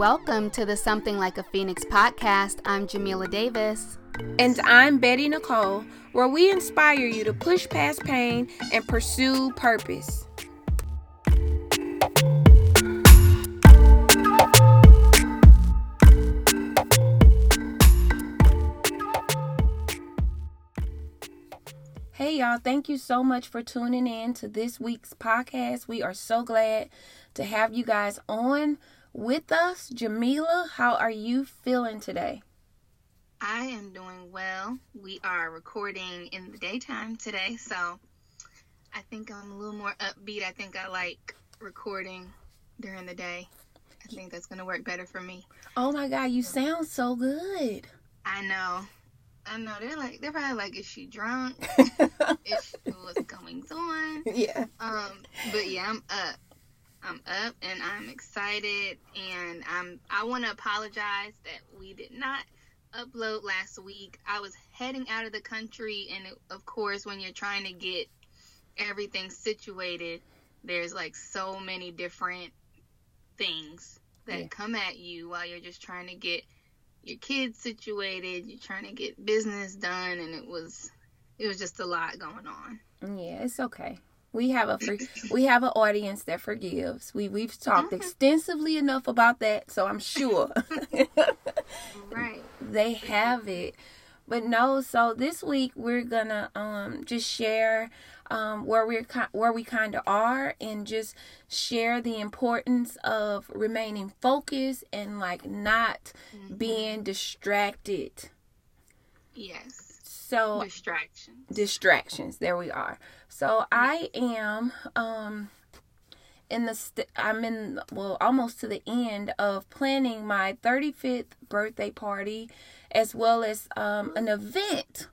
Welcome to the Something Like a Phoenix podcast. I'm Jamila Davis. And I'm Betty Nicole, where we inspire you to push past pain and pursue purpose. Hey, y'all, thank you so much for tuning in to this week's podcast. We are so glad to have you guys on with us. Jamila, how are you feeling today? I am doing well. We are recording in the daytime today, so I think I'm a little more upbeat. I think I like recording during the day. I think that's going to work better for me. Oh my God, you sound so good. I know. I know they're like they're probably like, is she drunk? is she, what's going on? Yeah. Um, but yeah, I'm up. I'm up and I'm excited and I'm I want to apologize that we did not upload last week. I was heading out of the country and it, of course when you're trying to get everything situated, there's like so many different things that Yeah. come at you while you're just trying to get your kids situated, you're trying to get business done and it was it was just a lot going on. Yeah, it's okay. We have a we have an audience that forgives. We we've talked extensively enough about that, so I'm sure Right. they have it. But no, so this week we're gonna um just share um where we're where we kind of are and just share the importance of remaining focused and like not being distracted. Yes. So Distraction. distractions. There we are. So I am um in the st- I'm in well almost to the end of planning my 35th birthday party as well as um an event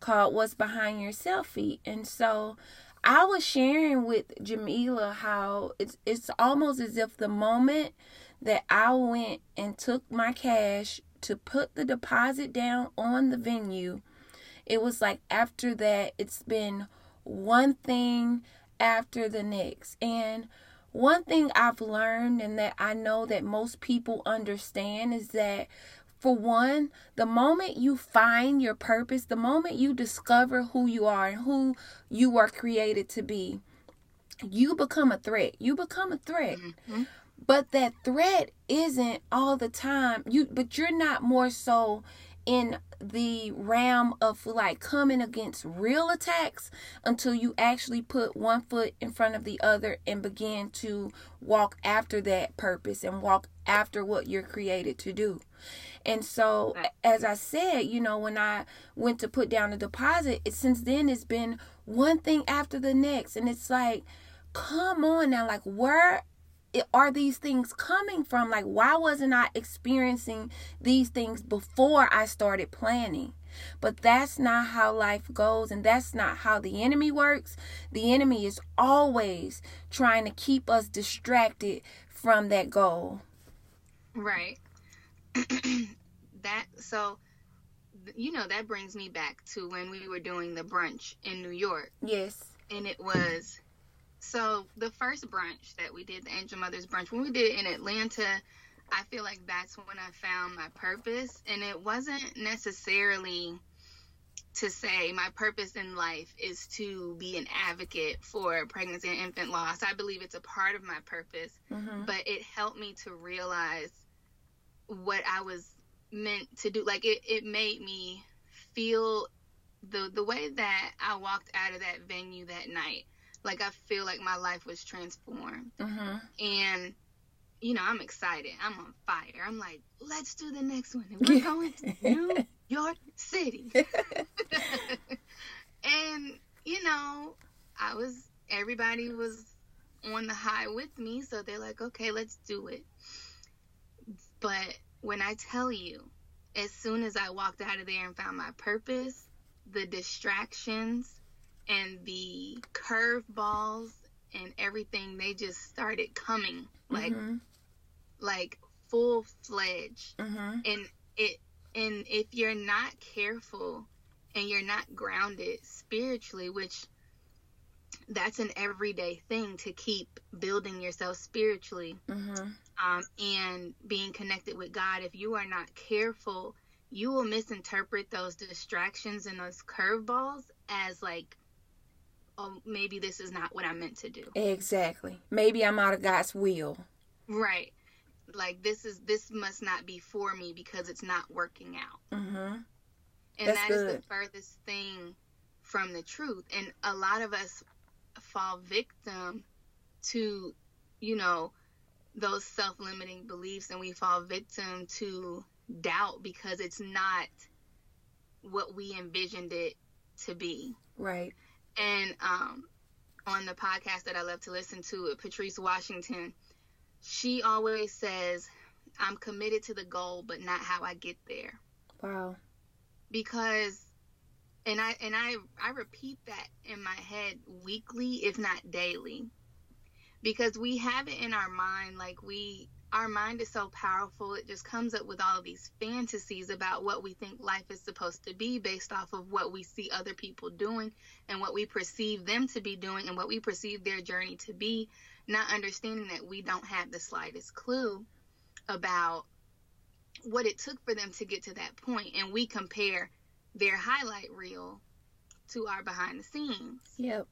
called What's Behind Your Selfie. And so I was sharing with Jamila how it's it's almost as if the moment that I went and took my cash to put the deposit down on the venue it was like after that it's been one thing after the next. And one thing i've learned and that i know that most people understand is that for one the moment you find your purpose the moment you discover who you are and who you were created to be you become a threat. You become a threat. Mm-hmm. But that threat isn't all the time. You but you're not more so in the realm of like coming against real attacks until you actually put one foot in front of the other and begin to walk after that purpose and walk after what you're created to do. And so, as I said, you know, when I went to put down the deposit, it, since then it's been one thing after the next. And it's like, come on now, like, where are these things coming from? Like, why wasn't I experiencing these things before I started planning? But that's not how life goes, and that's not how the enemy works. The enemy is always trying to keep us distracted from that goal. Right. that so you know that brings me back to when we were doing the brunch in New York Yes. and it was so the first brunch that we did the Angel Mothers brunch when we did it in Atlanta I feel like that's when I found my purpose and it wasn't necessarily to say my purpose in life is to be an advocate for pregnancy and infant loss. I believe it's a part of my purpose Mm-hmm. but it helped me to realize what I was meant to do. Like it, it made me feel the the way that I walked out of that venue that night. Like I feel like my life was transformed. Mm-hmm. And you know, I'm excited. I'm on fire. I'm like, let's do the next one. And we're going to New York City. and, you know, I was everybody was on the high with me, so they're like, okay, let's do it. But when I tell you, as soon as I walked out of there and found my purpose, the distractions and the curveballs and everything, they just started coming like mm-hmm. like full fledged. Mm-hmm. And it and if you're not careful and you're not grounded spiritually, which that's an everyday thing to keep building yourself spiritually. Mm-hmm. um, and being connected with God, if you are not careful, you will misinterpret those distractions and those curveballs as like, oh, maybe this is not what I meant to do. Exactly. Maybe I'm out of God's will. Right. Like this is this must not be for me because it's not working out. Mm-hmm. And That's that is the furthest thing from the truth. And a lot of us fall victim to, you know, those self limiting beliefs and we fall victim to doubt because it's not what we envisioned it to be. Right. And um, on the podcast that I love to listen to, Patrice Washington, she always says, I'm committed to the goal, but not how I get there Wow. because and I and I I repeat that in my head weekly if not daily because we have it in our mind like we our mind is so powerful it just comes up with all of these fantasies about what we think life is supposed to be based off of what we see other people doing and what we perceive them to be doing and what we perceive their journey to be not understanding that we don't have the slightest clue about what it took for them to get to that point and we compare their highlight reel to our behind the scenes Yep.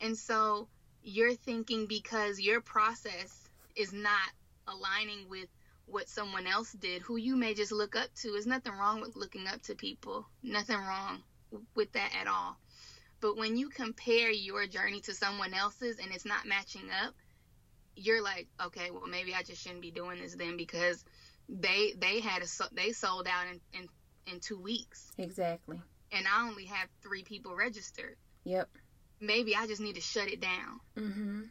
and so you're thinking because your process is not aligning with what someone else did who you may just look up to there's nothing wrong with looking up to people nothing wrong with that at all but when you compare your journey to someone else's and it's not matching up you're like okay well maybe i just shouldn't be doing this then because they they had a they sold out in in, in two weeks Exactly. and i only have three people registered Yep. maybe i just need to shut it down Mm-hmm.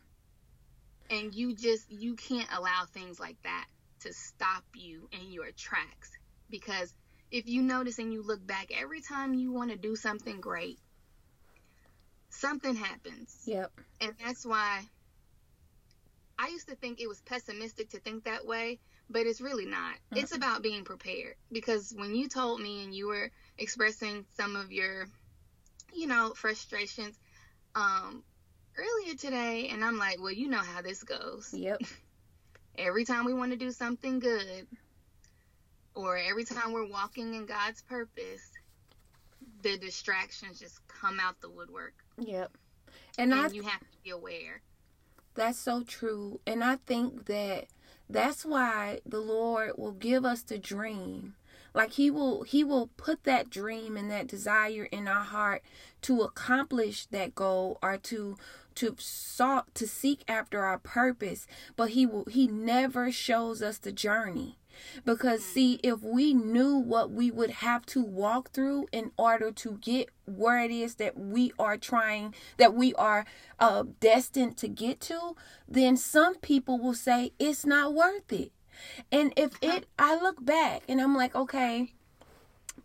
And you just you can't allow things like that to stop you in your tracks because if you notice and you look back every time you want to do something great something happens Yep. and that's why I used to think it was pessimistic to think that way, but it's really not. It's about being prepared because when you told me and you were expressing some of your, you know, frustrations um, earlier today, and I'm like, well, you know how this goes. Yep. Every time we want to do something good, or every time we're walking in God's purpose, the distractions just come out the woodwork, Yep. And, and I you have to be aware. That's so true. And I think that that's why the Lord will give us the dream. Like he will he will put that dream and that desire in our heart to accomplish that goal or to to sought to seek after our purpose, but he will he never shows us the journey. Because see, if we knew what we would have to walk through in order to get where it is that we are trying, that we are uh, destined to get to, then some people will say it's not worth it. And if it, I look back and I'm like, okay,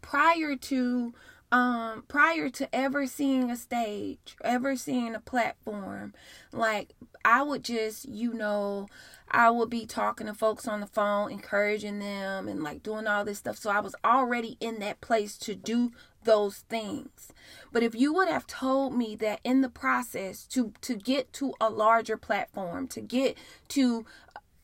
prior to um prior to ever seeing a stage ever seeing a platform like i would just you know i would be talking to folks on the phone encouraging them and like doing all this stuff. So i was already in that place to do those things. But if you would have told me that in the process to to get to a larger platform to get to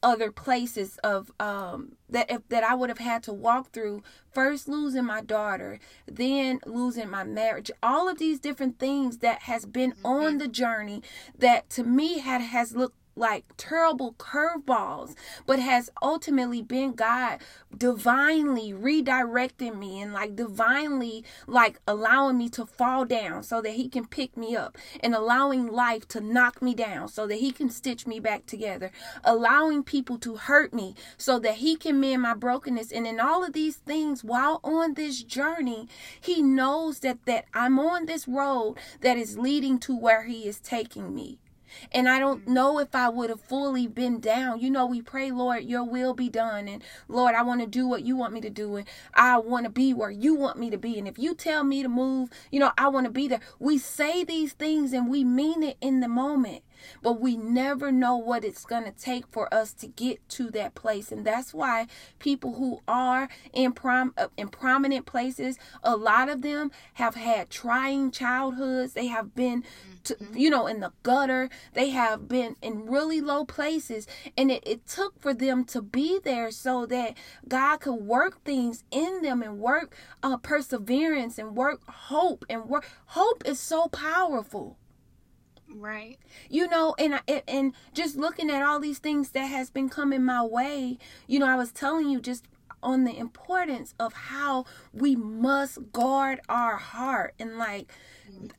other places of um that if, that I would have had to walk through first losing my daughter then losing my marriage all of these different things that has been on the journey that to me had has looked like terrible curveballs, but has ultimately been God divinely redirecting me and like divinely like allowing me to fall down so that He can pick me up and allowing life to knock me down so that He can stitch me back together, allowing people to hurt me so that He can mend my brokenness. And in all of these things, while on this journey, He knows that that I'm on this road that is leading to where He is taking me. And I don't know if I would have fully been down. You know, we pray, Lord, your will be done. And Lord, I want to do what you want me to do. And I want to be where you want me to be. And if you tell me to move, you know, I want to be there. We say these things and we mean it in the moment. But we never know what it's going to take for us to get to that place. And that's why people who are in prom uh, in prominent places, a lot of them have had trying childhoods. They have been to, you know, in the gutter. they have been in really low places and it, it took for them to be there so that god could work things in them and work uh, perseverance and work hope and work hope is so powerful Right. you know and I, and just looking at all these things that has been coming my way you know i was telling you just on the importance of how we must guard our heart and like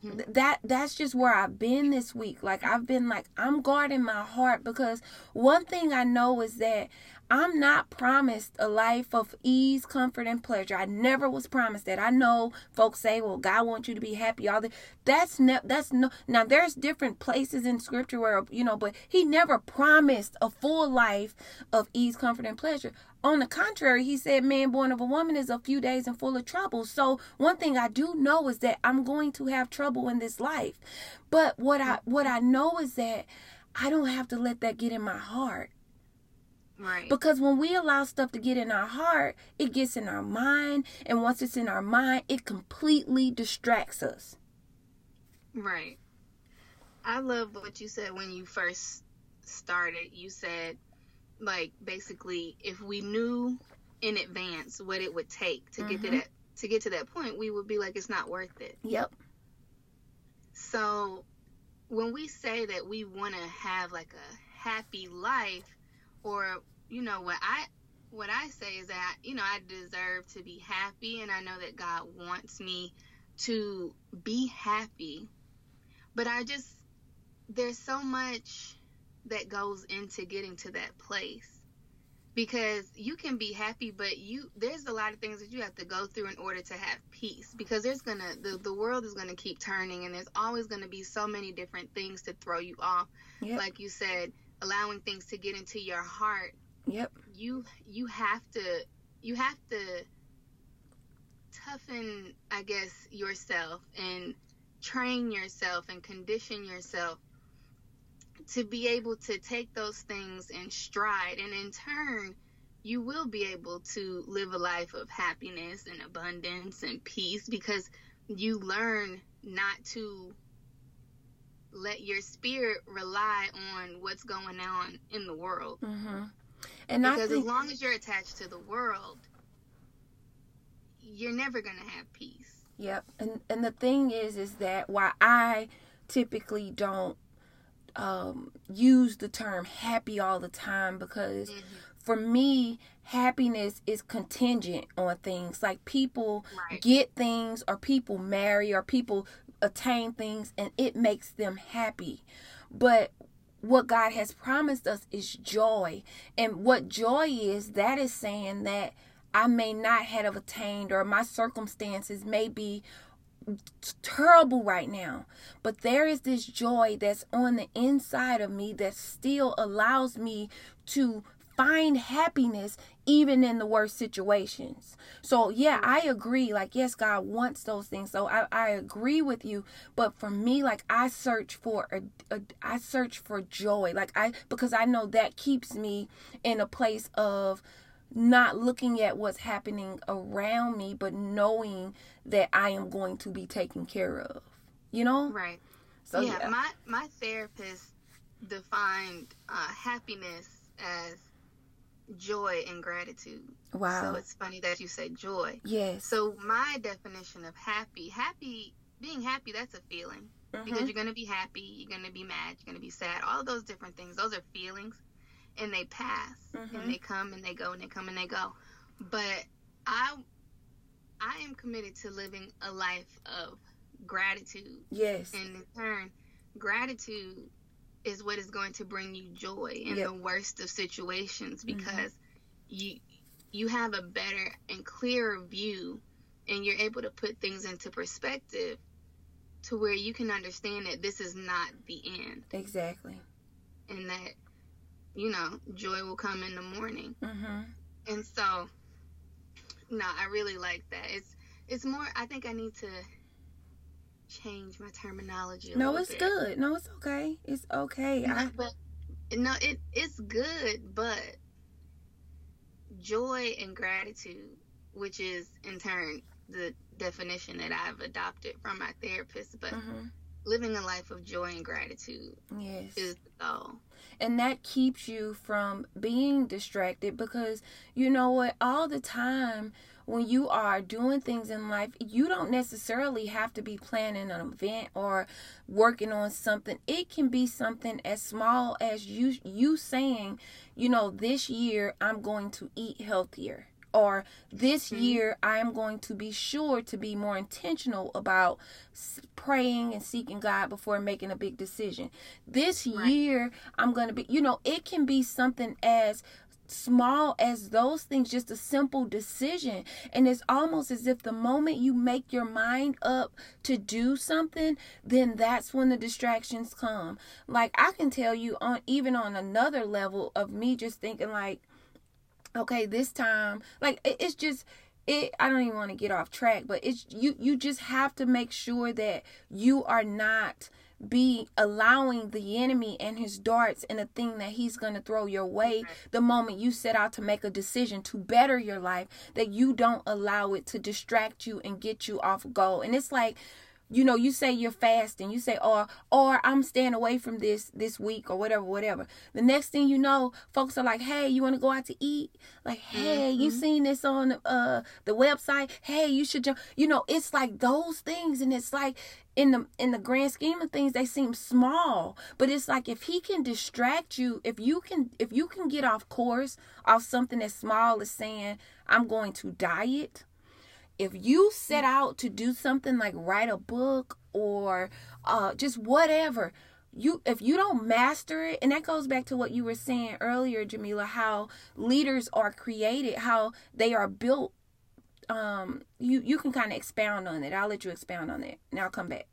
th- that that's just where I've been this week. Like I've been like I'm guarding my heart because one thing I know is that I'm not promised a life of ease, comfort, and pleasure. I never was promised that. I know folks say, "Well, God wants you to be happy." All that. That's ne- That's no. Now, there's different places in Scripture where you know, but He never promised a full life of ease, comfort, and pleasure. On the contrary, He said, "Man born of a woman is a few days and full of trouble." So, one thing I do know is that I'm going to have trouble in this life. But what I what I know is that I don't have to let that get in my heart. Right. Because when we allow stuff to get in our heart, it gets in our mind. And once it's in our mind, it completely distracts us. Right. I love what you said when you first started. You said, like, basically, if we knew in advance what it would take to get to Mhm. that to get to that point, we would be like, it's not worth it. Yep. So, when we say that we want to have like a happy life, or you know what I what I say is that you know I deserve to be happy, and I know that God wants me to be happy, but I just there's so much that goes into getting to that place. Because you can be happy but you there's a lot of things that you have to go through in order to have peace. Because there's gonna the, the world is gonna keep turning and there's always gonna be so many different things to throw you off. Yep. like you said allowing things to get into your heart Yep. you you have to you have to toughen i guess yourself and train yourself and condition yourself to be able to take those things in stride and in turn you will be able to live a life of happiness and abundance and peace because you learn not to let your spirit rely on what's going on in the world Mm-hmm. And because think as long as you're attached to the world, you're never gonna have peace. Yep. And and the thing is is that why I typically don't um use the term happy all the time because for me happiness is contingent on things like people Right. get things or people marry or people attain things and it makes them happy. But what God has promised us is joy. And what joy is, that is saying that I may not have attained or my circumstances may be terrible right now. But there is this joy that's on the inside of me that still allows me to find happiness even in the worst situations. So yeah, I agree. Like yes, God wants those things. So I, I agree with you. But for me, like I search for a, a I search for joy. Like I because I know that keeps me in a place of not looking at what's happening around me, but knowing that I am going to be taken care of. You know? Right. So yeah, yeah. my my therapist defined uh, happiness as joy and gratitude. wow. So it's funny that you said joy. yes. So my definition of happy, happy, being happy, that's a feeling. because Mhm. you're going to be happy, you're going to be mad, you're going to be sad. All those different things, those are feelings and they pass Mhm. and they come and they go and they come and they go. But I I am committed to living a life of gratitude yes. and in turn gratitude is what is going to bring you joy in Yep. the worst of situations Mhm. because you you have a better and clearer view and you're able to put things into perspective to where you can understand that this is not the end Exactly. and that you know joy will come in the morning Mhm. and so no i really like that it's it's more i think i need to change my terminology a No, it's bit. good. No, it's okay. It's okay. I, No, but no, it it's good, but joy and gratitude, which is in turn the definition that I've adopted from my therapist, but mhm. living a life of joy and gratitude Yes. is the goal. and that keeps you from being distracted because you know what all the time when you are doing things in life you don't necessarily have to be planning an event or working on something it can be something as small as you you saying you know this year i'm going to eat healthier or this mm-hmm. year I am going to be sure to be more intentional about praying and seeking God before making a big decision. This Right. year I'm going to be, you know, it can be something as small as those things, just a simple decision. And it's almost as if the moment you make your mind up to do something, then that's when the distractions come. Like I can tell you on even on another level of me just thinking like, okay this time like it, it's just it i don't even want to get off track but it's you you just have to make sure that you are not be allowing the enemy and his darts and the thing that he's going to throw your way the moment you set out to make a decision to better your life that you don't allow it to distract you and get you off goal. And it's like you know you say you're fasting you say or or i'm staying away from this this week or whatever whatever. The next thing you know folks are like hey you want to go out to eat? Like hey you seen this on uh the website? Hey you should jump you know it's like those things and it's like in the in the grand scheme of things they seem small. But it's like if he can distract you if you can if you can get off course off something as small as saying i'm going to diet if you set out to do something like write a book or uh, just whatever you if you don't master it and that goes back to what you were saying earlier jamila how leaders are created how they are built um you you can kind of expound on it i'll let you expound on it and i'll come back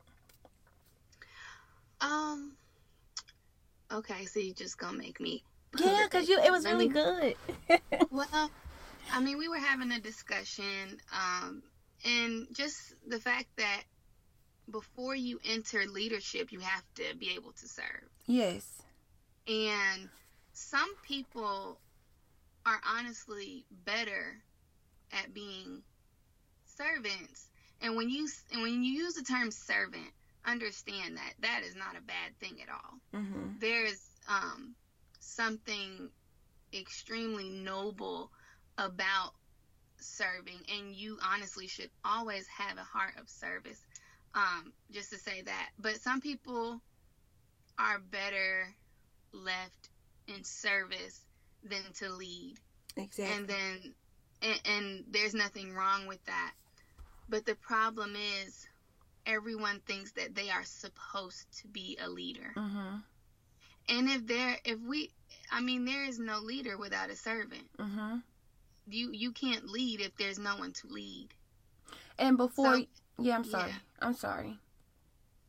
Um. Okay, so you just gonna make me. yeah because you it was really me- good Well, I mean, we were having a discussion, um, and just the fact that before you enter leadership, you have to be able to serve. yes And some people are honestly better at being servants. And when you and when you use the term servant, understand that that is not a bad thing at all. mm-hmm. There's um, something extremely noble about serving, and you honestly should always have a heart of service. Um, just to say that, but some people are better left in service than to lead exactly and then and, and there's nothing wrong with that. But the problem is everyone thinks that they are supposed to be a leader. Mm-hmm. and if there if we i mean there is no leader without a servant. Mm-hmm. you you can't lead if there's no one to lead. And before So- yeah i'm sorry. yeah. i'm sorry.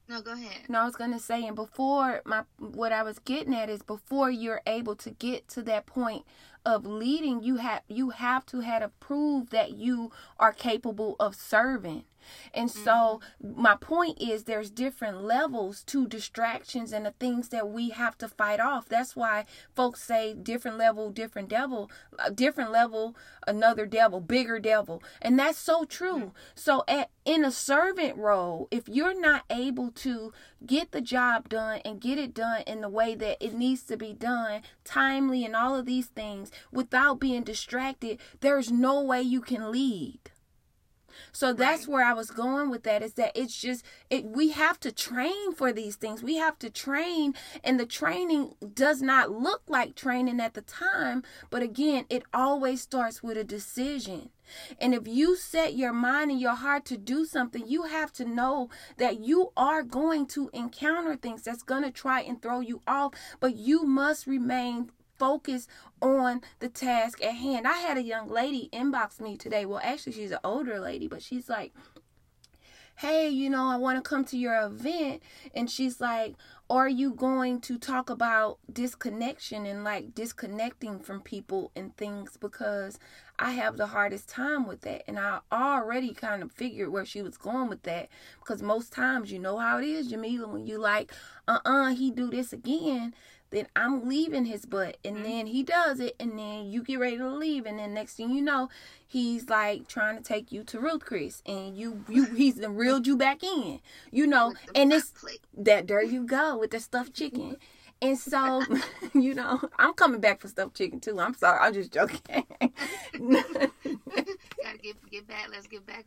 No go ahead. No, I was gonna say, and before my what I was getting at is before you're able to get to that point of leading, you have you have to have to prove that you are capable of serving. And so mm-hmm. my point is there's different levels to distractions and the things that we have to fight off. That's why folks say different level, different devil, uh, different level, another devil, bigger devil. And that's so true. Mm-hmm. So at in a servant role, if you're not able to get the job done and get it done in the way that it needs to be done, timely and all of these things without being distracted, there's no way you can lead. So that's where I was going with that is that it's just it we have to train for these things. We have to train and the training does not look like training at the time, but again, it always starts with a decision. And if you set your mind and your heart to do something, you have to know that you are going to encounter things that's going to try and throw you off, but you must remain focused on the task at hand. I had a young lady inbox me today. Well, actually, she's an older lady, but she's like, Hey, you know, I want to come to your event. And she's like, Are you going to talk about disconnection and like disconnecting from people and things? Because I have the hardest time with that. And I already kind of figured where she was going with that. Because most times, you know how it is, Jamila, when you like, uh uh he do this again then I'm leaving his butt. And Mm-hmm. then he does it, and then you get ready to leave, and then next thing you know, he's like trying to take you to Ruth Chris, and you you he's reeled you back in, you know, and it's that there you go with the stuffed chicken. And so, you know, I'm coming back for stuffed chicken too. I'm sorry, I'm just joking. Gotta get get back. Let's get back.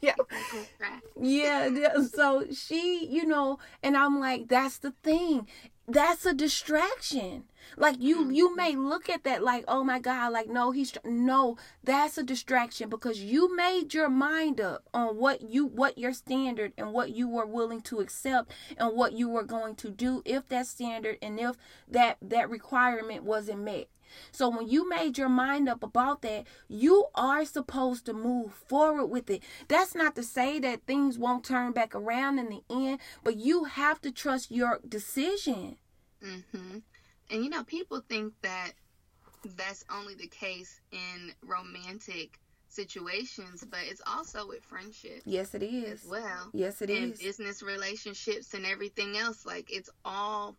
yeah. back on track. yeah, yeah, so she, you know, and I'm like, that's the thing. That's a distraction. Like you, mm-hmm. you may look at that like, oh my God, like no, he's no, that's a distraction because you made your mind up on what you, what your standard and what you were willing to accept and what you were going to do if that standard and if that that requirement wasn't met. So when you made your mind up about that, you are supposed to move forward with it. That's not to say that things won't turn back around in the end, but you have to trust your decision. hmm And you know, people think that that's only the case in romantic situations, but it's also with friendship Yes, it is. as well. Yes, it and is. business relationships and everything else. Like it's all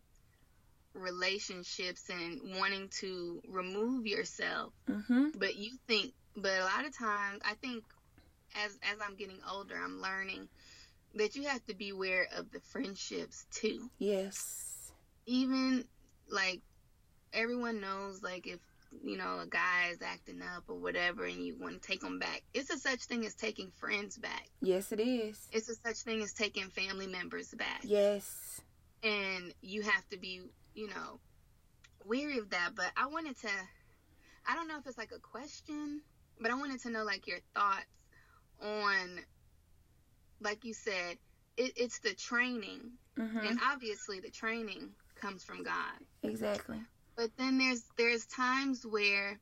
relationships and wanting to remove yourself. Mm-hmm. But you think, but a lot of times, I think as as I'm getting older, I'm learning that you have to be aware of the friendships too. Yes. Even like everyone knows, like if you know a guy is acting up or whatever, and you want to take them back, it's a such thing as taking friends back. Yes, it is. It's a such thing as taking family members back. Yes. and you have to be, you know, weary of that. But I wanted to, I don't know if it's like a question, but I wanted to know like your thoughts on, like you said, it, it's the training, Mm-hmm. and obviously the training comes from God. Exactly. But then there's there's times where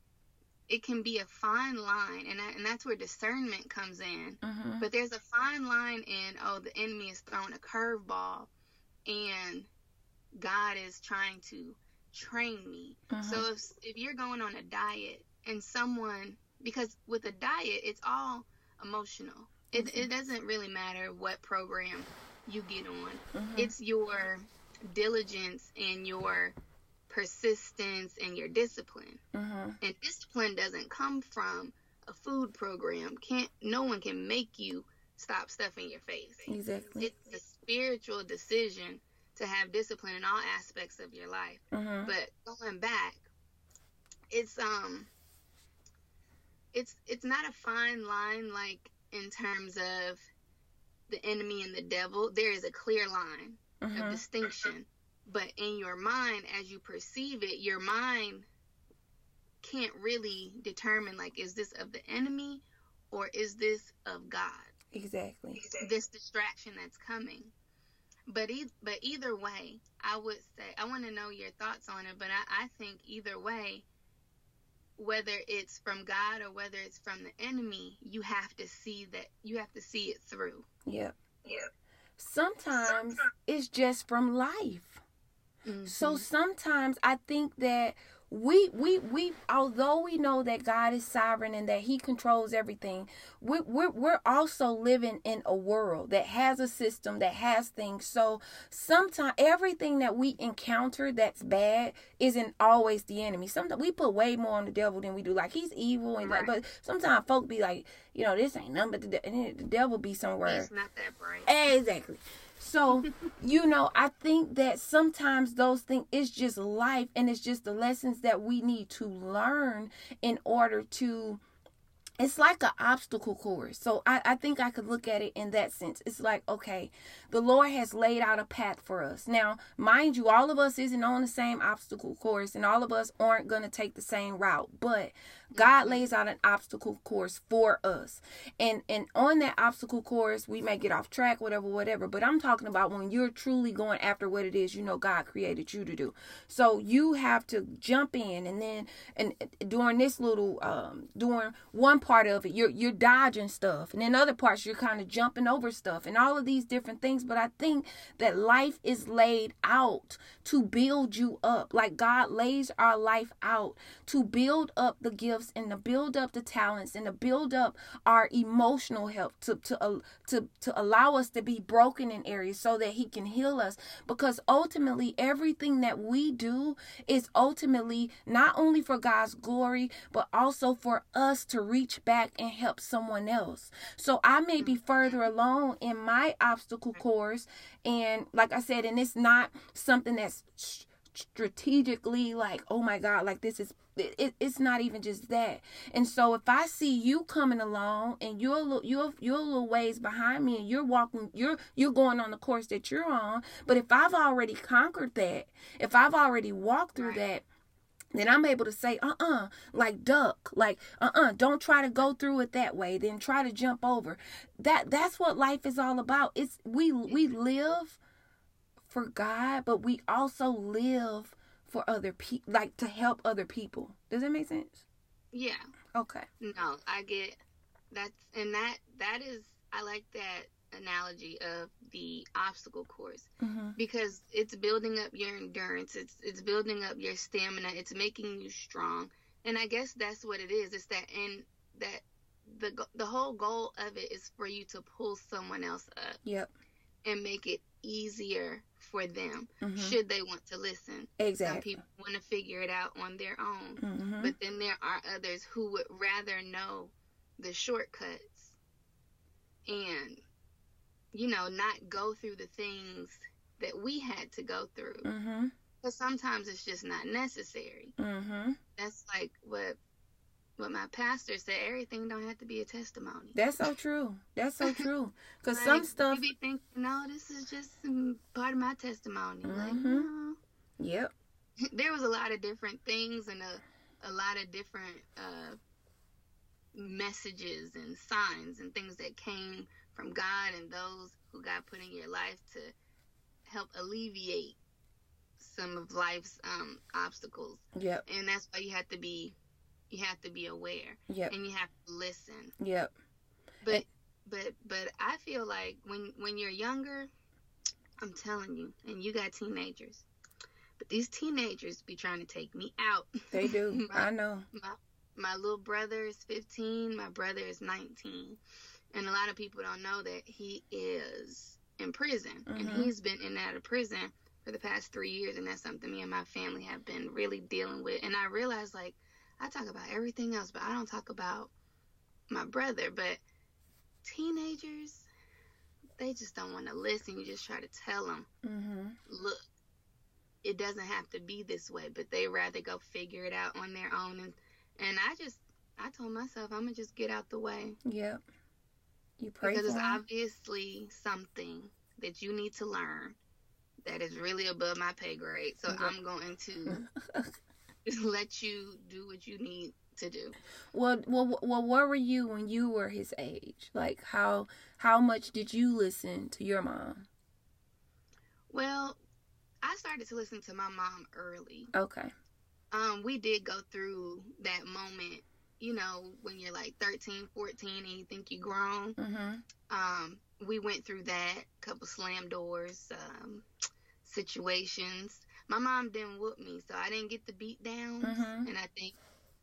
it can be a fine line, and I, and that's where discernment comes in. Mm-hmm. But there's a fine line in oh the enemy is throwing a curveball and God is trying to train me. Mm-hmm. So if if you're going on a diet and someone because with a diet it's all emotional. It it doesn't really matter what program you get on. Mhm. It's your diligence and your persistence and your discipline. Mm-hmm. And discipline doesn't come from a food program. Can't no one can make you stop stuffing your face. Exactly. It's a spiritual decision to have discipline in all aspects of your life. Mm-hmm. But going back, it's um it's it's not a fine line like in terms of the enemy and the devil. There is a clear line of Mm-hmm. distinction. But in your mind, as you perceive it, your mind can't really determine like, is this of the enemy or is this of God? Exactly. This distraction that's coming. But e- but either way, I would say I want to know your thoughts on it. But I, I think either way, whether it's from God or whether it's from the enemy, you have to see that you have to see it through. Yep. Yep. Sometimes it's just from life. So Mhm. sometimes I think that we we we although we know that God is sovereign and that He controls everything, we we're we're also living in a world that has a system that has things. So sometimes everything that we encounter that's bad isn't always the enemy. Sometimes we put way more on the devil than we do. Like he's evil and like, but sometimes folk be like, you know, this ain't nothing but the, de- and the devil be somewhere. It's not that bright. Exactly. So, you know, I think that sometimes those things it's just life and it's just the lessons that we need to learn in order to it's like an obstacle course. So I, I think I could look at it in that sense. It's like, okay, the Lord has laid out a path for us. Now, mind you, all of us isn't on the same obstacle course and all of us aren't going to take the same route, but God lays out an obstacle course for us. And and on that obstacle course, we may get off track, whatever, whatever. But I'm talking about when you're truly going after what it is you know God created you to do. So you have to jump in and then and during this little um during one part of it, you're you're dodging stuff. And then other parts you're kind of jumping over stuff and all of these different things. But I think that life is laid out to build you up. Like God lays our life out to build up the gifts and to build up the talents and to build up our emotional health to to uh, to to allow us to be broken in areas so that he can heal us because ultimately everything that we do is ultimately not only for God's glory but also for us to reach back and help someone else. So I may be further along in my obstacle course and like I said and it's not something that's strategically like oh my god like this is it, it's not even just that and so if i see you coming along and you're a little you're you're a little ways behind me and you're walking you're you're going on the course that you're on but if i've already conquered that if i've already walked through that then I'm able to say, uh uh-uh, uh, like duck, like uh uh-uh, uh, do not try to go through it that way. Then try to jump over. That that's what life is all about. It's we we live for God, but we also live for other people, like to help other people. Does that make sense? Yeah. Okay. No, I get that's and that that is I like that analogy of the obstacle course mm-hmm. because it's building up your endurance it's it's building up your stamina it's making you strong and i guess that's what it is it's that and that the the whole goal of it is for you to pull someone else up yep and make it easier for them mm-hmm. should they want to listen. Exactly. Some people want to figure it out on their own, mm-hmm. but then there are others who would rather know the shortcuts and you know not go through the things that we had to go through. Mm-hmm. But sometimes it's just not necessary. Mm-hmm. That's like what what my pastor said, everything don't have to be a testimony. That's so true. That's so true. Because like, some stuff. You be thinking, no, this is just part of my testimony. Mm-hmm. Like, no. Yep. There was a lot of different things and a, a lot of different uh, messages and signs and things that came from God and those who God put in your life to help alleviate some of life's um, obstacles. Yep. And that's why you have to be you have to be aware. Yep. And you have to listen. Yep. But but but I feel like when when you're younger, I'm telling you, and you got teenagers. But these teenagers be trying to take me out. They do. my, I know. My my little brother is 15, my brother is 19. And a lot of people don't know that he is in prison. Mm-hmm. And he's been in and out of prison for the past three years. And that's something me and my family have been really dealing with. And I realized, like, I talk about everything else, but I don't talk about my brother. But teenagers, they just don't want to listen. You just try to tell them, mm-hmm. look, it doesn't have to be this way, but they rather go figure it out on their own. And and I just, I told myself, I'm gonna just get out the way. Yep. You pray because it's obviously something that you need to learn that is really above my pay grade. So yep. I'm going to let you do what you need to do. Well, well, well, where were you when you were his age? Like, how how much did you listen to your mom? Well, I started to listen to my mom early. Okay. Um, we did go through that moment, you know, when you're like 13, 14 and you think you're grown. Mm-hmm. Um, we went through that couple slam doors, um, situations my mom didn't whoop me, so I didn't get the beat down. Mm-hmm. And I think,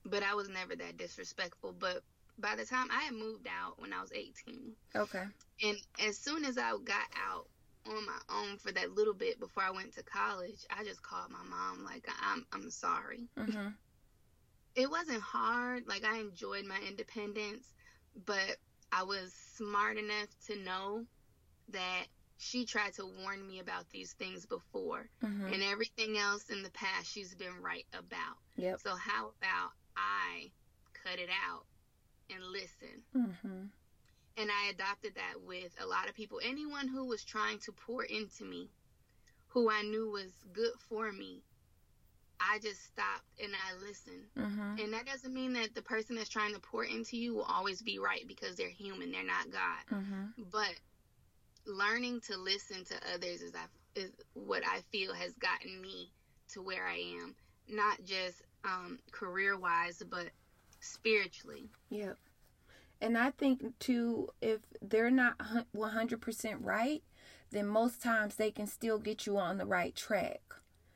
but I was never that disrespectful. But by the time I had moved out when I was 18. Okay. And as soon as I got out on my own for that little bit before I went to college, I just called my mom like I'm I'm sorry. Mm-hmm. It wasn't hard. Like I enjoyed my independence, but I was smart enough to know that she tried to warn me about these things before mm-hmm. and everything else in the past she's been right about yep. so how about i cut it out and listen mm-hmm. and i adopted that with a lot of people anyone who was trying to pour into me who i knew was good for me I just stopped and I listened. Mm-hmm. And that doesn't mean that the person that's trying to pour into you will always be right because they're human, they're not God. Mm-hmm. But learning to listen to others is, I, is what I feel has gotten me to where I am, not just um, career wise, but spiritually. Yep. And I think too, if they're not 100% right, then most times they can still get you on the right track.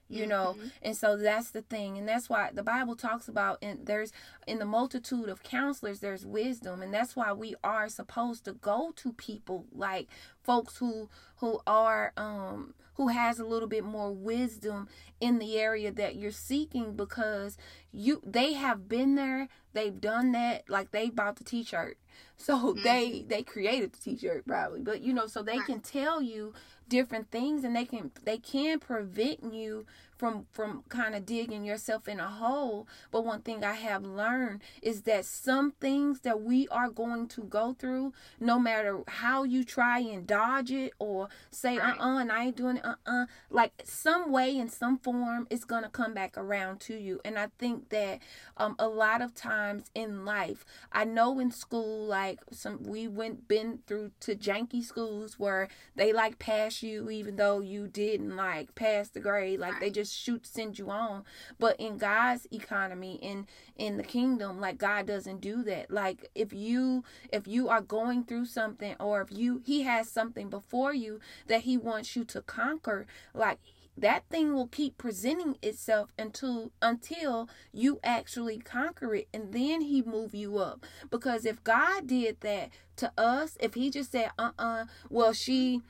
You know? Mhm. and so that's the thing. And that's why the bible talks about and there's in the multitude of counselors there's wisdom. And that's why we are supposed to go to people like folks who who are um who has a little bit more wisdom in the area that you're seeking because you they have been there. They've done that. Like they bought the t-shirt. So they they created the t-shirt probably. But you know so they can tell you different things and they can they can prevent you from from kind of digging yourself in a hole but one thing i have learned is that some things that we are going to go through no matter how you try and dodge it or say Right. uh-uh and i ain't doing it uh-uh like some way in some form it's gonna come back around to you and i think that um a lot of times in life i know in school like some we went been through to janky schools where they like pass you even though you didn't like pass the grade like they Right. Just shoot send you on. But in god's economy in in the kingdom like god doesn't do that. Like if you if you are going through something or if you he has something before you that he wants you to conquer like that thing will keep presenting itself until until you actually conquer it and then he move you up. Because if god did that to us if he just said uh-uh well she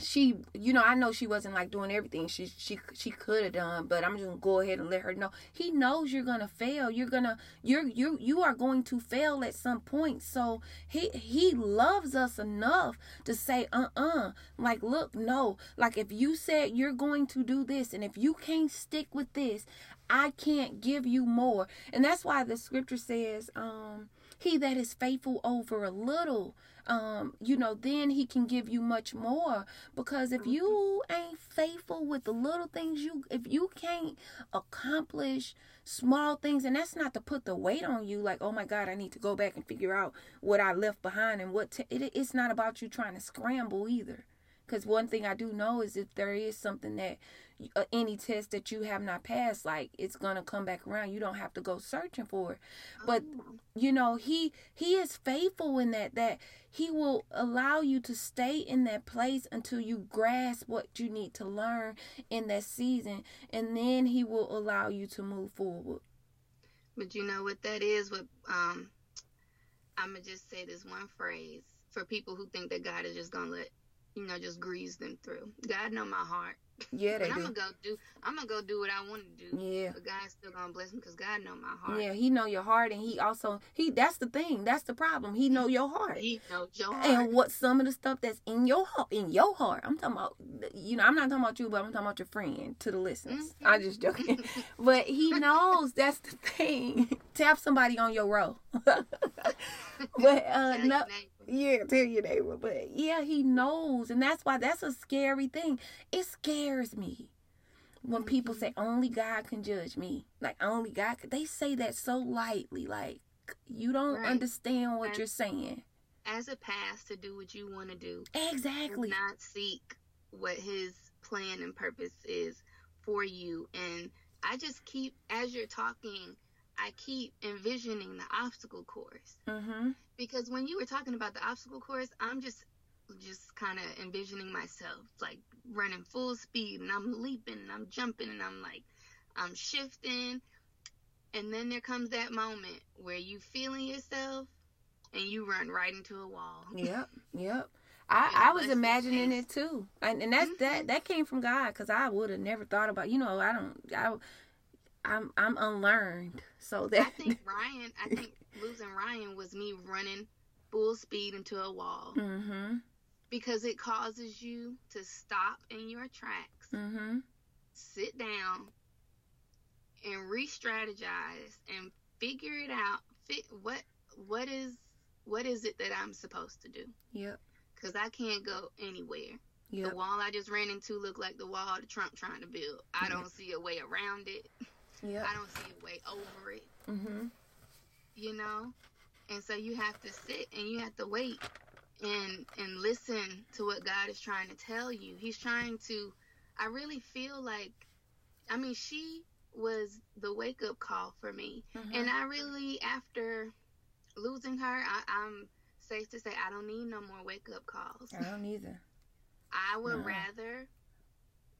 she you know i know she wasn't like doing everything she she she could have done but i'm just gonna go ahead and let her know. He knows you're gonna fail. You're gonna you're you you are going to fail at some point. So he he loves us enough to say uh-uh. Like look no. Like if you said you're going to do this and if you can't stick with this i can't give you more. And that's why the scripture says um he that is faithful over a little um you know then he can give you much more. Because if you ain't faithful with the little things you if you can't accomplish small things and that's not to put the weight on you like oh my god i need to go back and figure out what i left behind and what to, it, it's not about you trying to scramble either. Because one thing i do know is if there is something that any test that you have not passed like it's gonna come back around. You don't have to go searching for it. But Oh, you know he he is faithful in that that he will allow you to stay in that place until you grasp what you need to learn in that season and then he will allow you to move forward. But you know what that is? What um, I'm gonna just say this one phrase for people who think that God is just gonna let you know just grease them through. God know my heart, yeah but they I'm do gonna go do. I'm gonna go do what I want to do. yeah But God's still gonna bless me because God know my heart. yeah he know your heart and he also he that's the thing that's the problem he know your heart He knows your heart. and what some of the stuff that's in your heart in your heart i'm talking about you know i'm not talking about you but i'm talking about your friend to the listeners Mhm. i'm just joking but he knows that's the thing tap somebody on your row but uh no neighbor. yeah tell your neighbor but yeah he knows and that's why that's a scary thing it scares me when people mm-hmm. say only god can judge me like only god can, they say that so lightly like you don't Right. understand what And- you're saying As a pass to do what you want to do, exactly not seek what His plan and purpose is for you. And I just keep, as you're talking, I keep envisioning the obstacle course. mm-hmm because when you were talking about the obstacle course, I'm just just kind of envisioning myself like running full speed and I'm leaping and I'm jumping and I'm like I'm shifting and then there comes that moment where you feeling yourself and you run right into a wall. Yep, yep. I, I was imagining it too, and and that's that Mhm. that came from God because I would have never thought about you know I don't I I'm I'm unlearned so that I think Ryan, I think losing Ryan was me running full speed into a wall. Mm-hmm. Because it causes you to stop in your tracks. mm-hmm. sit down and re-strategize and figure it out. Fit what what is what is it that i'm supposed to do? Yep. Because i can't go anywhere. Yep. the wall i just ran into looked like the wall that trump trying to build. I don't see a way around it yep. I don't see a way over it. Mm-hmm. You know? And so you have to sit and you have to wait and and listen to what god is trying to tell you. He's trying to i really feel like i mean she was the wake up call for me. Mm-hmm. and i really after losing her I, i'm safe to say i don't need no more wake up calls. I don't either. I would No. rather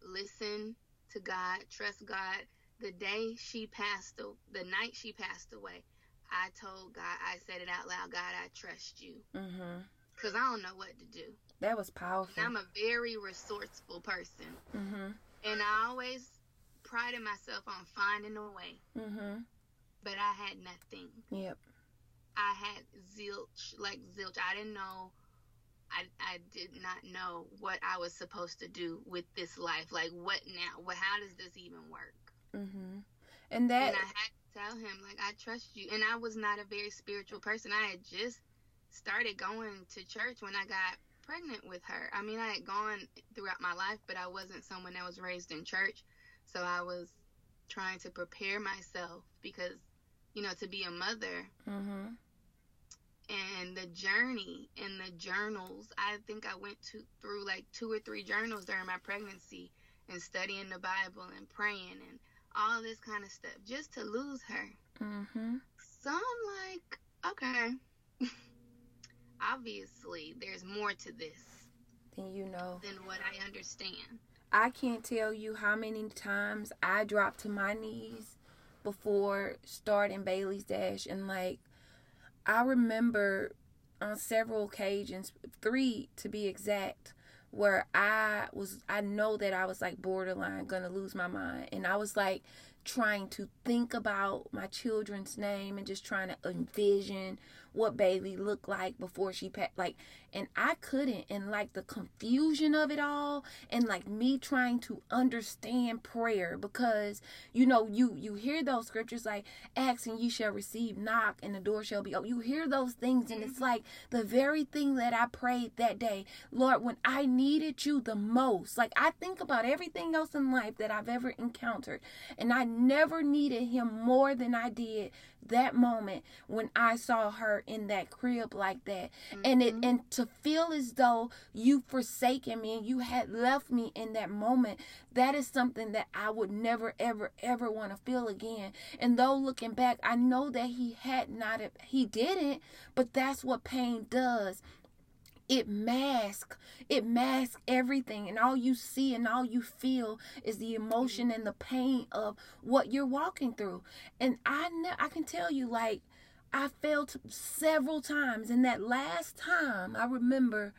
listen to God, trust God. The day she passed, the night she passed away, I told God, I said it out loud, God, I trust you. Mhm. Because I don't know what to do. That was powerful. I'm a very resourceful person. Mhm. And I always prided myself on finding a way. Mhm. But I had nothing. Yep. I had zilch, like zilch. I didn't know. I, I did not know what I was supposed to do with this life. Like, what now? What? How does this even work? Mhm. And that and I had to tell him, like, I trust you. And I was not a very spiritual person. I had just started going to church when I got pregnant with her. I mean, I had gone throughout my life, but I wasn't someone that was raised in church. So I was trying to prepare myself because, you know, to be a mother Mhm. and the journey and the journals. I think I went to through like two or three journals during my pregnancy and studying the Bible and praying and all this kind of stuff just to lose her. Mm-hmm. So I'm like, okay. Obviously, there's more to this Then you know. than what I understand. I can't tell you how many times I dropped to my knees before starting Bailey's Dash and like I remember on several occasions, three to be exact, where I was I know that I was like borderline gonna lose my mind. And I was like trying to think about my children's name and just trying to envision what Bailey looked like before she passed like and I couldn't and like the confusion of it all and like me trying to understand prayer because you know you you hear those scriptures like ask and you shall receive knock and the door shall be open. You hear those things and it's mm-hmm. like the very thing that I prayed that day Lord when I needed you the most like I think about everything else in life that I've ever encountered and I never needed him more than I did that moment when I saw her in that crib like that. And it mm-hmm. and to feel as though you forsaken me and you had left me in that moment that is something that I would never ever ever want to feel again. And though looking back I know that he had not he didn't but that's what pain does. It masks it masks everything and all you see and all you feel is the emotion and the pain of what you're walking through. And i ne- i can tell you like i failed several times and that last time i remember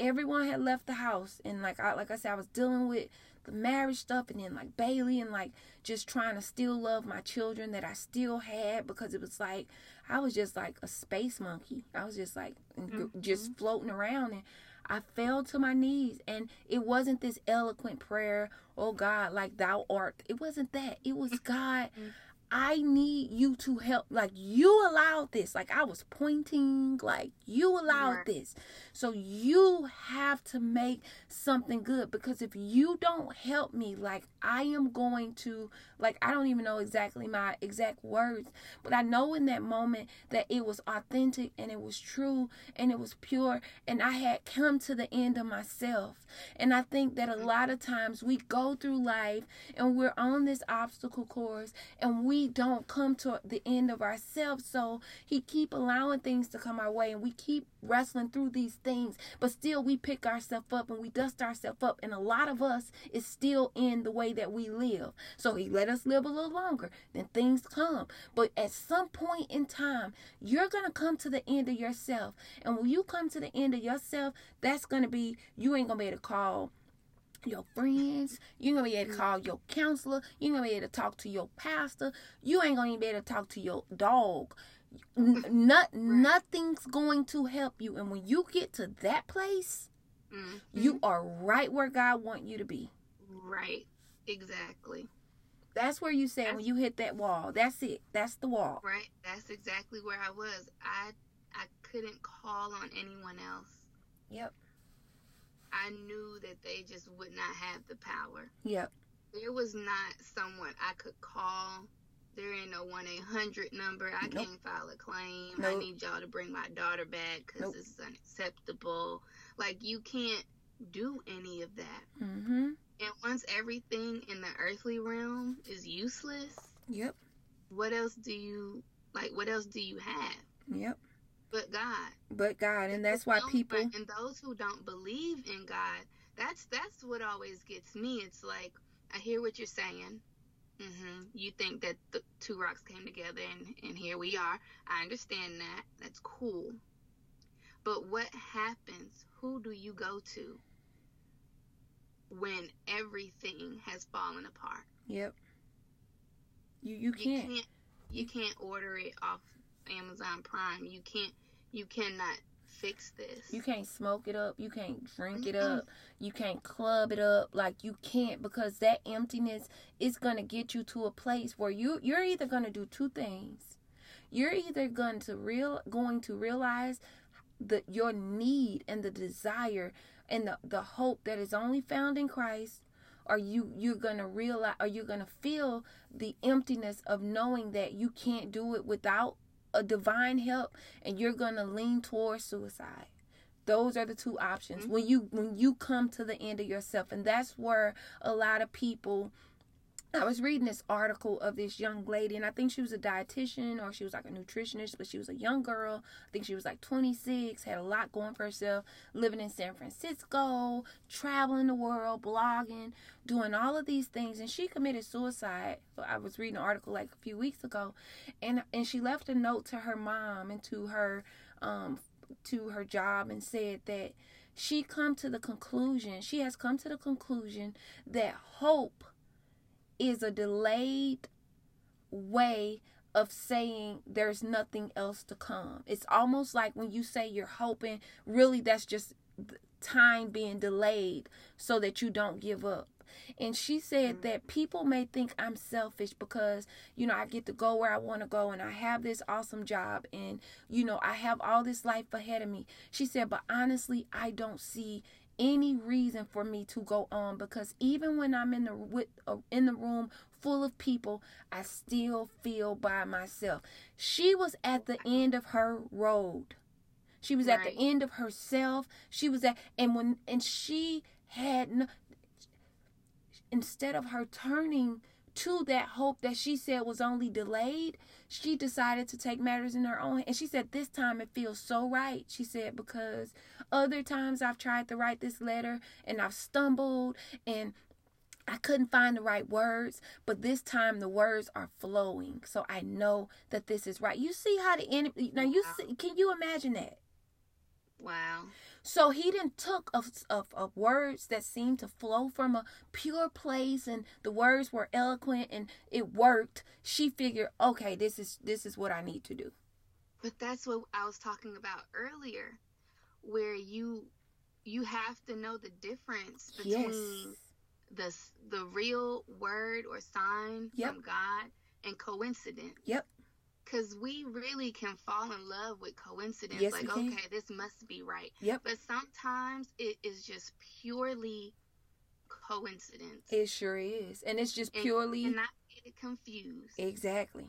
everyone had left the house and like I like I said I was dealing with the marriage stuff and then like Bailey and like just trying to still love my children that I still had because it was like I was just like a space monkey. I was just like mm-hmm. just floating around and I fell to my knees and it wasn't this eloquent prayer, oh God, like thou art. It wasn't that. It was God, mm-hmm. I need you to help. Like you allowed this. Like I was pointing, like you allowed Right. this. So you have to make something good because if you don't help me, like I am going to, like I don't even know exactly my exact words, but I know in that moment that it was authentic and it was true and it was pure and I had come to the end of myself. And I think that a mm. lot of times we go through life and we're on this obstacle course and we don't come to the end of ourselves. So he keep allowing things to come our way and we keep wrestling through these things, but still we pick ourselves up and we dust ourselves up. And a lot of us is still in the way that we live. So he let us live a little longer, then things come. But at some point in time, you're gonna come to the end of yourself. And when you come to the end of yourself, that's gonna be you ain't gonna be able to call your friends. You're gonna be able to call your counselor. You're gonna be able to talk to your pastor. You ain't gonna even be able to talk to your dog. N- not, Nothing's going to help you. And when you get to that place, Mm, you are right where God want you to be. right. Exactly. That's where you say when you hit that wall. That's it. That's the wall. Right. That's exactly where I was. I I couldn't call on anyone else. Yep. I knew that they just would not have the power. Yep. There was not someone I could call. There ain't no one eight hundred number. I Nope. can't file a claim. I need y'all to bring my daughter back because Nope. this is unacceptable. Like you can't do any of that. Mm-hmm. And once everything in the earthly realm is useless, Yep. what else do you like? What else do you have Yep. But God? But God, and that's why people. and those who don't believe in God, that's that's what always gets me. It's like I hear what you're saying. hmm You think that the two rocks came together and, and here we are. I understand that. That's cool. But what happens? Who do you go to when everything has fallen apart? Yep. You you You can't. can't you can't order it off Amazon Prime. You can't you cannot fix this. You can't smoke it up. You can't drink it up. You can't club it up. Like you can't because that emptiness is gonna get you to a place where you you're either gonna do two things. You're either going to real going to realize the your need and the desire and the, the hope that is only found in Christ or you you're gonna realize or you're gonna feel the emptiness of knowing that you can't do it without a divine help and you're gonna lean towards suicide. Those are the two options. Mm-hmm. When you when you come to the end of yourself and that's where a lot of people I was reading this article of this young lady, and I think she was a dietitian or she was like a nutritionist, but she was a young girl. I think she was like 26, had a lot going for herself, living in San Francisco, traveling the world, blogging, doing all of these things, and she committed suicide. I was reading an article like a few weeks ago, and and she left a note to her mom and to her um to her job and said that she come to the conclusion, she has come to the conclusion that hope is a delayed way of saying there's nothing else to come. It's almost like when you say you're hoping, really that's just time being delayed so that you don't give up. And she said mm. that people may think I'm selfish because, you know, I get to go where I want to go and I have this awesome job and, you know, I have all this life ahead of me. She said, but honestly, I don't see any reason for me to go on because even when I'm in the with uh, in the room full of people, I still feel by myself. She was at the end of her road. She was at the end of herself. She was at and when and she had no, instead of her turning to that hope that she said was only delayed, she decided to take matters in her own hand. And she said, This time it feels so right. She said, Because other times I've tried to write this letter and I've stumbled and I couldn't find the right words, but this time the words are flowing. So I know that this is right. You see how the enemy, now you see, can you imagine that? Wow. So he didn't took of, of, of words that seemed to flow from a pure place and the words were eloquent and it worked. She figured, okay, this is this is what I need to do. But that's what I was talking about earlier, where you you have to know the difference between the the real word or sign Yep. from God and coincidence. Yep. Because we really can fall in love with coincidence. Yes, like, okay, this must be right. Yep. But sometimes it is just purely coincidence. It sure is. And it's just purely and not get it confused. exactly.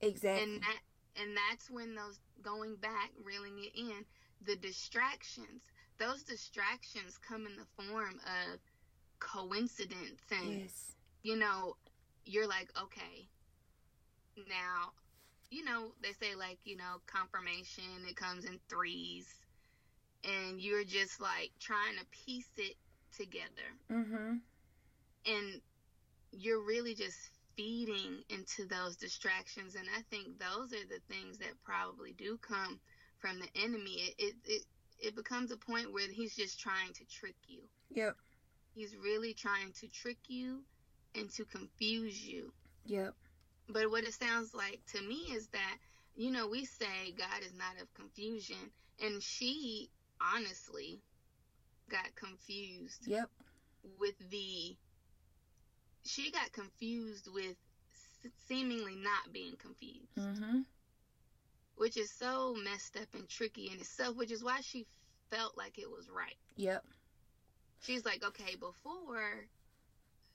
Exactly. and that and that's when those going back reeling it in the distractions those distractions come in the form of coincidence and yes. you know you're like okay now you know they say like you know confirmation it comes in threes and you're just like trying to piece it together Mhm. and you're really just feeding into those distractions and i think those are the things that probably do come from the enemy it it it, it becomes a point where he's just trying to trick you Yep. he's really trying to trick you and to confuse you Yep. but what it sounds like to me is that you know we say god is not of confusion and she honestly got confused Yep. with the she got confused with seemingly not being confused Mhm. Which is so messed up and tricky in itself which is why she felt like it was right. Yep. she's like okay before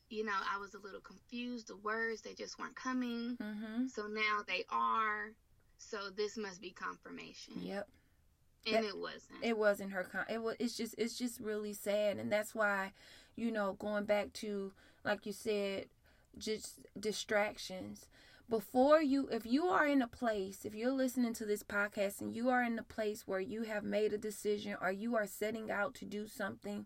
you know i was a little confused. The words they just weren't coming. Mhm. so now they are. So this must be confirmation. Yep. and That- it wasn't. it wasn't her con- it was it's just it's just really sad and that's why you know going back to like you said just distractions before you if you are in a place if you're listening to this podcast and you are in a place where you have made a decision or you are setting out to do something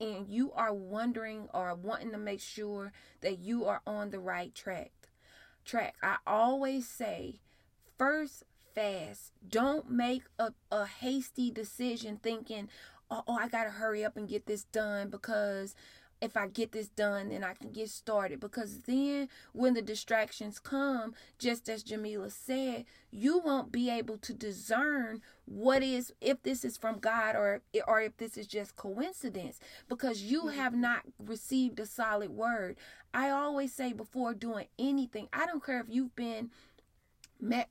and you are wondering or wanting to make sure that you are on the right track track i always say first fast. Don't make a, a hasty decision thinking oh, oh i gotta hurry up and get this done because if I get this done, then I can get started. Because then, when the distractions come, just as Jamila said, you won't be able to discern what is if this is from God or or if this is just coincidence. Because you have not received a solid word. I always say before doing anything, I don't care if you've been met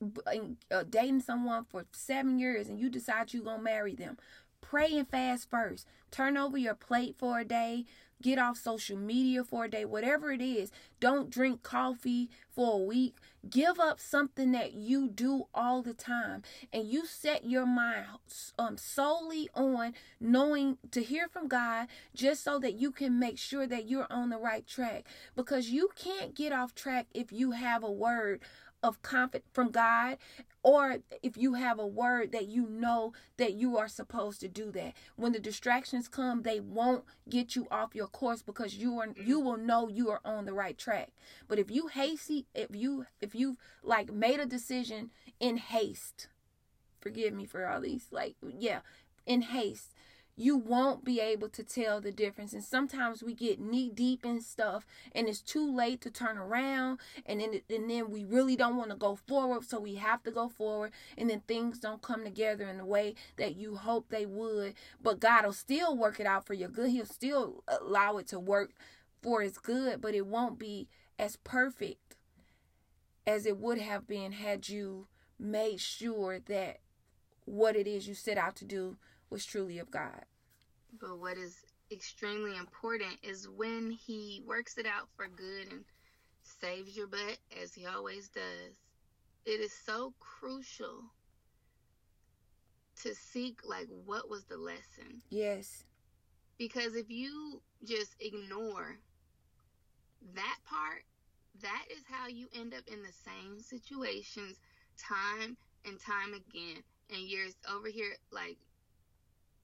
uh, dating someone for seven years and you decide you're gonna marry them pray and fast first turn over your plate for a day get off social media for a day, whatever it is. Don't drink coffee for a week. Give up something that you do all the time and you set your mind um, solely on knowing to hear from God just so that you can make sure that you're on the right track because you can't get off track if you have a word of comfort from God or if you have a word that you know that you are supposed to do that. When the distractions come they won't get you off your course because you are mm-hmm. you will know you are on the right track. But if you hasty if you if you've like made a decision in haste forgive me for all these like yeah in haste you won't be able to tell the difference. And sometimes we get knee deep in stuff and it's too late to turn around and then and then we really don't want to go forward, so we have to go forward and then things don't come together in the way that you hope they would. But God will still work it out for your good. He'll still allow it to work for his good, but it won't be as perfect as it would have been had you made sure that what it is you set out to do was truly of God. But what is extremely important is when He works it out for good and saves your butt, as He always does. It is so crucial to seek, like, what was the lesson? Yes. Because if you just ignore that part, that is how you end up in the same situations time and time again. And you're over here like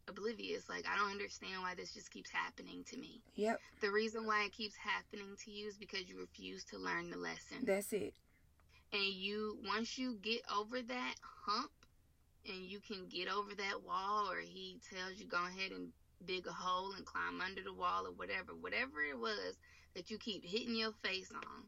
oblivious. Like, I don't understand why this just keeps happening to me. Yep. The reason why it keeps happening to you is because you refuse to learn the lesson. That's it. And you, once you get over that hump and you can get over that wall, or he tells you go ahead and dig a hole and climb under the wall or whatever, whatever it was that you keep hitting your face on,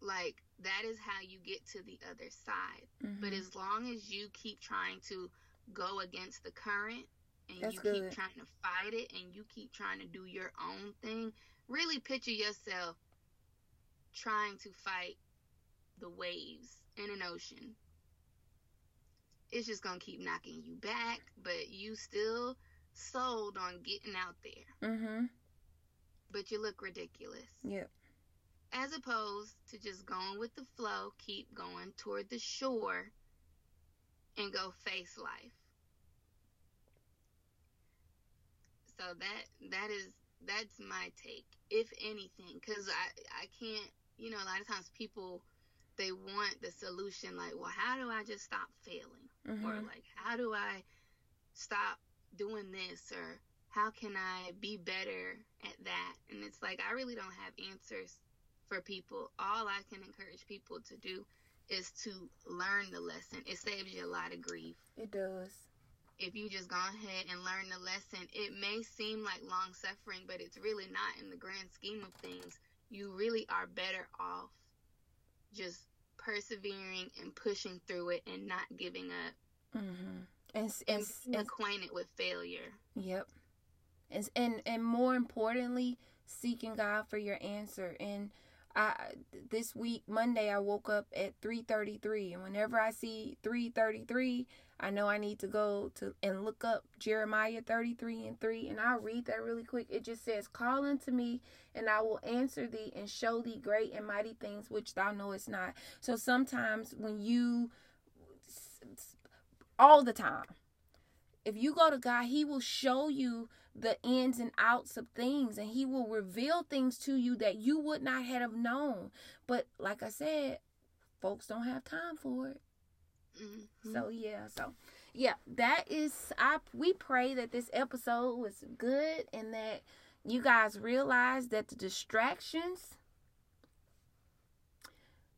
like that is how you get to the other side. Mm-hmm. But as long as you keep trying to go against the current and That's you good. keep trying to fight it and you keep trying to do your own thing, really picture yourself trying to fight the waves in an ocean. It's just gonna keep knocking you back, but you still sold on getting out there. Mm-hmm. But you look ridiculous. Yep. As opposed to just going with the flow, keep going toward the shore and go face life. So that that is that's my take, if anything, because I I can't you know a lot of times people they want the solution like well how do I just stop failing? Mm-hmm. or like how do I stop doing this? Or how can I be better at that? And it's like I really don't have answers for people. All I can encourage people to do is to learn the lesson. It saves you a lot of grief. It does if you just go ahead and learn the lesson, it may seem like long suffering, but it's really not in the grand scheme of things. You really are better off just persevering and pushing through it and not giving up. Mm-hmm. And, and, and acquainted with failure. Yep. And, and and more importantly, seeking God for your answer and I this week Monday I woke up at 3:33 and whenever I see 3:33 I know I need to go to and look up Jeremiah 33 and 3 and I'll read that really quick. It just says, "Call unto me and I will answer thee and show thee great and mighty things which thou knowest not." So sometimes when you all the time if you go to God, He will show you the ins and outs of things and He will reveal things to you that you would not have known. But like I said, folks don't have time for it. Mhm. So yeah, so yeah, that is I we pray that this episode was good and that you guys realize that the distractions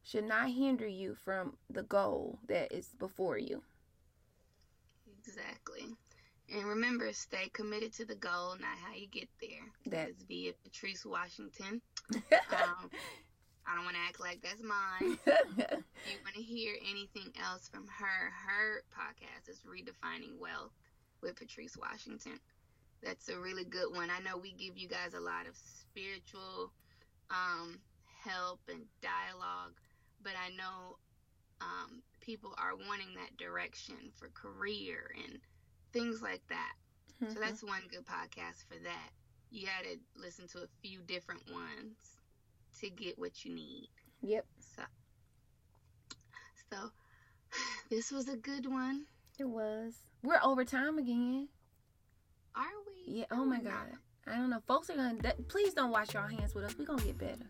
should not hinder you from the goal that is before you. Exactly. And remember, stay committed to the goal, not how you get there. That's via Patrice Washington. Um, I don't want to act like that's mine. If you want to hear anything else from her, her podcast is Redefining Wealth with Patrice Washington. That's a really good one. I know we give you guys a lot of spiritual um, help and dialogue, but I know um, people are wanting that direction for career and things like that. Mm-hmm. So that's one good podcast for that. You got to listen to a few different ones to get what you need. Yep, So, so this was a good one. it was. We're over time again. Are we? Yeah. Oh my God. I don't know. Folks are gonna. Please don't wash your hands with us. We're gonna get better.